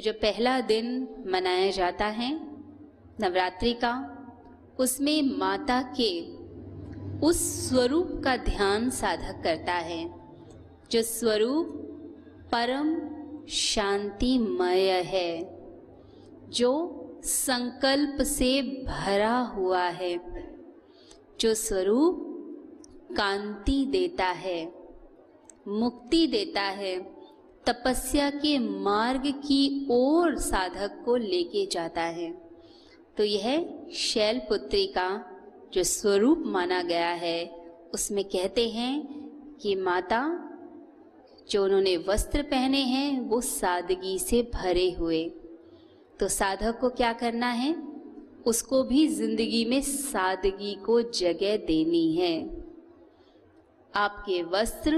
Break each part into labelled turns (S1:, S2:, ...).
S1: तो जो पहला दिन मनाया जाता है, नवरात्रि का, उसमें माता के उस स्वरूप का ध्यान साधक करता है, जो स्वरूप परम शांतिमय है, जो संकल्प से भरा हुआ है, जो स्वरूप कांति देता है, मुक्ति देता है तपस्या के मार्ग की ओर साधक को लेके जाता है। तो यह शैलपुत्री का जो स्वरूप माना गया है, उसमें कहते हैं कि माता, जो उन्होंने वस्त्र पहने हैं, वो सादगी से भरे हुए। तो साधक को क्या करना है? उसको भी ज़िंदगी में सादगी को जगह देनी है। आपके वस्त्र,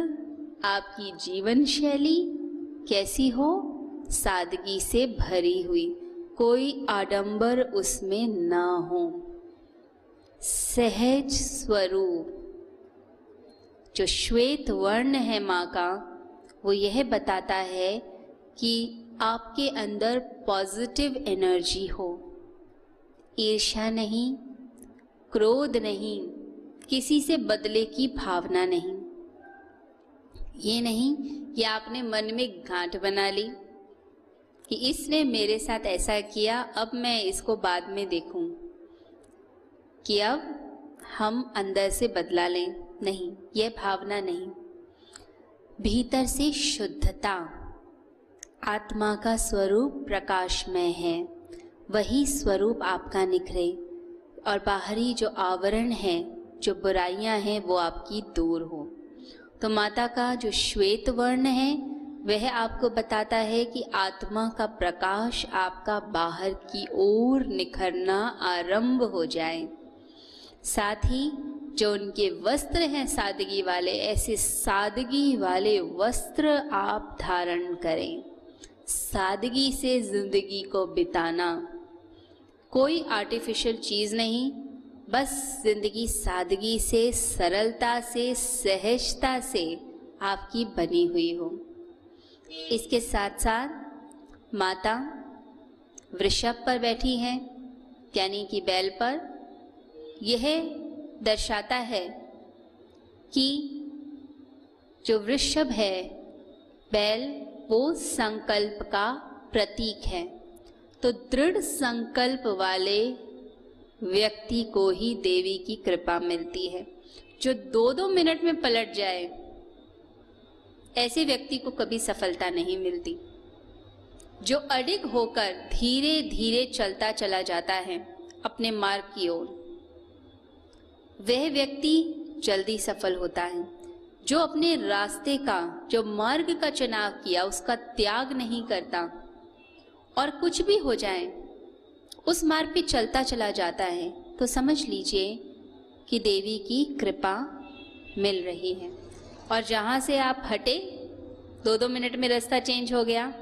S1: आपकी जीवन शैली कैसी हो? सादगी से भरी हुई। कोई आडंबर उसमें ना हो। सहज स्वरूप। जो श्वेत वर्ण है माँ का, वो यह बताता है कि आपके अंदर पॉजिटिव एनर्जी हो। ईर्ष्या नहीं, क्रोध नहीं, किसी से बदले की भावना नहीं। ये नहीं कि आपने मन में गांठ बना ली कि इसने मेरे साथ ऐसा किया, अब मैं इसको बाद में देखूँ कि अब हम अंदर से बदला लें। नहीं, यह भावना नहीं। भीतर से शुद्धता, आत्मा का स्वरूप प्रकाशमय है। वही स्वरूप आपका निखरे और बाहरी जो आवरण है, जो बुराइयाँ हैं, वो आपकी दूर हो। तो माता का जो श्वेत वर्ण है, वह आपको बताता है कि आत्मा का प्रकाश आपका बाहर की ओर निखरना आरंभ हो जाए। साथ ही जो उनके वस्त्र हैं सादगी वाले, ऐसे सादगी वाले वस्त्र आप धारण करें। सादगी से ज़िंदगी को बिताना। कोई आर्टिफिशियल चीज़ नहीं बस ज़िंदगी सादगी से, सरलता से, सहजता से आपकी बनी हुई हो। इसके साथ साथ माता वृषभ पर बैठी हैं यानी कि बैल पर। यह दर्शाता है कि जो वृषभ है, बैल वो संकल्प का प्रतीक है। तो दृढ़ संकल्प वाले व्यक्ति को ही देवी की कृपा मिलती है। जो दो दो मिनट में पलट जाए, ऐसे व्यक्ति को कभी सफलता नहीं मिलती। जो अडिग होकर धीरे धीरे चलता चला जाता है अपने मार्ग की ओर, वह व्यक्ति जल्दी सफल होता है। जो अपने रास्ते का, जो मार्ग का चुनाव किया, उसका त्याग नहीं करता और कुछ भी हो जाए उस मार्ग पे चलता चला जाता है तो समझ लीजिए कि देवी की कृपा मिल रही है। और जहाँ से आप हटे दो दो मिनट में रास्ता चेंज हो गया।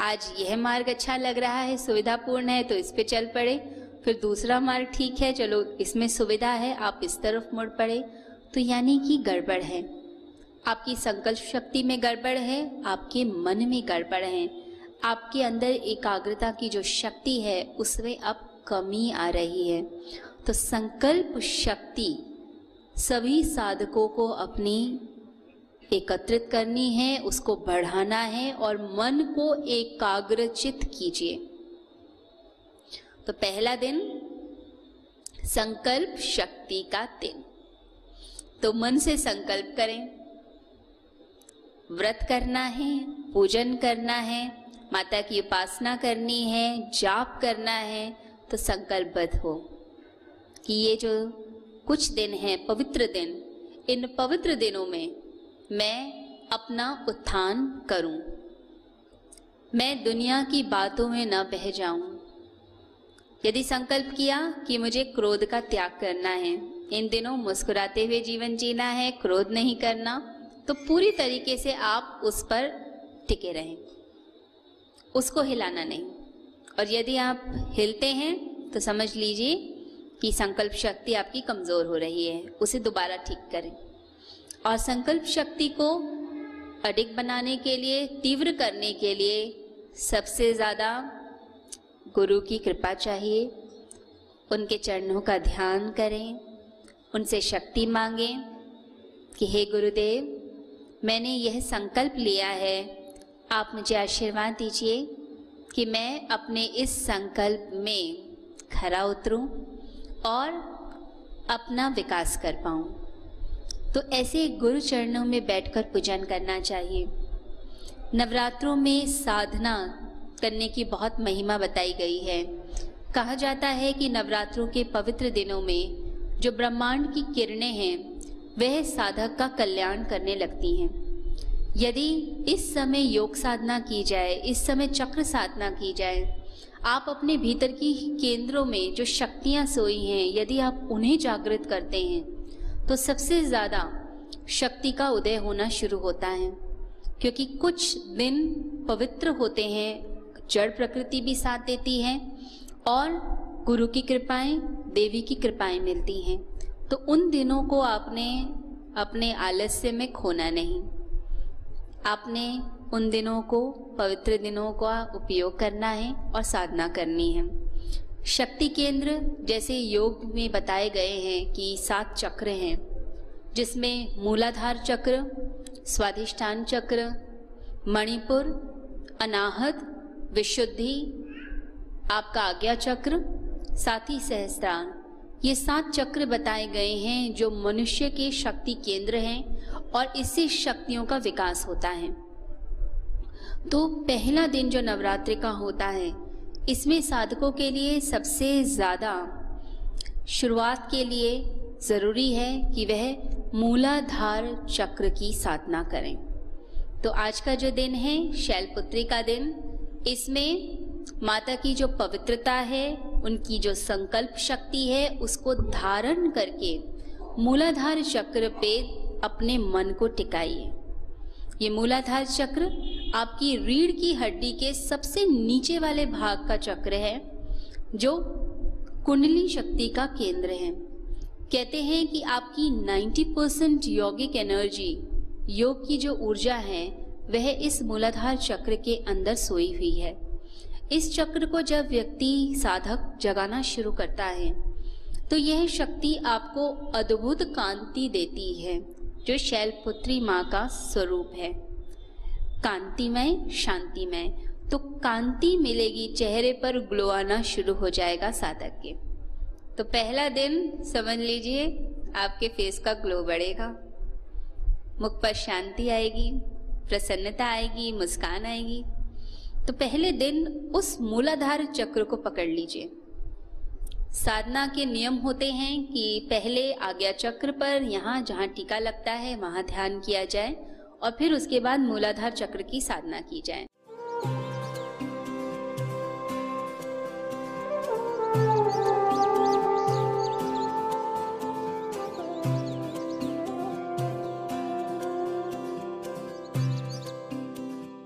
S1: आज यह मार्ग अच्छा लग रहा है, सुविधापूर्ण है तो इस पे चल पड़े। फिर दूसरा मार्ग ठीक है, चलो इसमें सुविधा है, आप इस तरफ़ मुड़ पड़े। तो यानी कि गड़बड़ है। आपकी संकल्प शक्ति में गड़बड़ है, आपके मन में गड़बड़ है। आपके अंदर एकाग्रता की जो शक्ति है, उसमें अब कमी आ रही है। तो संकल्प शक्ति सभी साधकों को अपनी एकत्रित करनी है, उसको बढ़ाना है और मन को एकाग्रचित कीजिए। तो पहला दिन, संकल्प शक्ति का दिन। तो मन से संकल्प करें। व्रत करना है, पूजन करना है माता की उपासना करनी है, जाप करना है तो संकल्पबद्ध हो कि ये जो कुछ दिन है, पवित्र दिन, इन पवित्र दिनों में मैं अपना उत्थान करूँ। मैं दुनिया की बातों में न बह जाऊँ। यदि संकल्प किया कि मुझे क्रोध का त्याग करना है, इन दिनों मुस्कुराते हुए जीवन जीना है, क्रोध नहीं करना तो पूरी तरीके से आप उस पर टिके रहें। उसको हिलाना नहीं। और यदि आप हिलते हैं तो समझ लीजिए कि संकल्प शक्ति आपकी कमज़ोर हो रही है, उसे दोबारा ठीक करें। और संकल्प शक्ति को अधिक बनाने के लिए, तीव्र करने के लिए सबसे ज़्यादा गुरु की कृपा चाहिए। उनके चरणों का ध्यान करें, उनसे शक्ति मांगें कि, हे गुरुदेव, मैंने यह संकल्प लिया है आप मुझे आशीर्वाद दीजिए कि मैं अपने इस संकल्प में खरा उतरूं और अपना विकास कर पाऊँ। तो ऐसे गुरु चरणों में बैठकर पूजन करना चाहिए। नवरात्रों में साधना करने की बहुत महिमा बताई गई है। कहा जाता है कि नवरात्रों के पवित्र दिनों में जो ब्रह्मांड की किरणें हैं, वह साधक का कल्याण करने लगती हैं। यदि इस समय योग साधना की जाए, इस समय चक्र साधना की जाए, आप अपने भीतर की केंद्रों में जो शक्तियाँ सोई हैं, यदि आप उन्हें जागृत करते हैं तो सबसे ज़्यादा शक्ति का उदय होना शुरू होता है। क्योंकि कुछ दिन पवित्र होते हैं, जड़ प्रकृति भी साथ देती है और गुरु की कृपाएँ, देवी की कृपाएँ मिलती हैं। तो उन दिनों को आपने अपने आलस्य में खोना नहीं। आपने उन दिनों को, पवित्र दिनों का उपयोग करना है और साधना करनी है। शक्ति केंद्र जैसे योग में बताए गए हैं कि सात चक्र हैं, जिसमें मूलाधार चक्र, स्वाधिष्ठान चक्र, मणिपुर, अनाहत, विशुद्धि, आपका आज्ञा चक्र, साथी सहस्त्रान। ये सात चक्र बताए गए हैं जो मनुष्य के शक्ति केंद्र हैं और इससे शक्तियों का विकास होता है। तो पहला दिन जो नवरात्रि का होता है, इसमें साधकों के लिए सबसे ज़्यादा शुरुआत के लिए ज़रूरी है कि वह मूलाधार चक्र की साधना करें। तो आज का जो दिन है, शैलपुत्री का दिन, इसमें माता की जो पवित्रता है, उनकी जो संकल्प शक्ति है, उसको धारण करके मूलाधार चक्र पे अपने मन को टिकाइए। ये मूलाधार चक्र आपकी रीढ़ की हड्डी के सबसे नीचे वाले भाग का चक्र है, जो कुंडली शक्ति का केंद्र है। कहते हैं कि आपकी 90 परसेंट यौगिक एनर्जी, योग की जो ऊर्जा है, वह इस मूलाधार चक्र के अंदर सोई हुई है। इस चक्र को जब व्यक्ति साधक जगाना शुरू करता है तो यह शक्ति आपको अद्भुत कांति देती है। जो शैलपुत्री माँ का स्वरूप है। कांतिमय, शांतिमय। तो कांति मिलेगी, चेहरे पर ग्लो आना शुरू हो जाएगा साधक के। तो पहला दिन, समझ लीजिए, आपके फेस का ग्लो बढ़ेगा। मुख पर शांति आएगी, प्रसन्नता आएगी, मुस्कान आएगी। तो पहले दिन उस मूलाधार चक्र को पकड़ लीजिए। साधना के नियम होते हैं कि पहले आज्ञा चक्र पर यहाँ जहाँ टीका लगता है, वहाँ ध्यान किया जाए और फिर उसके बाद मूलाधार चक्र की साधना की जाए।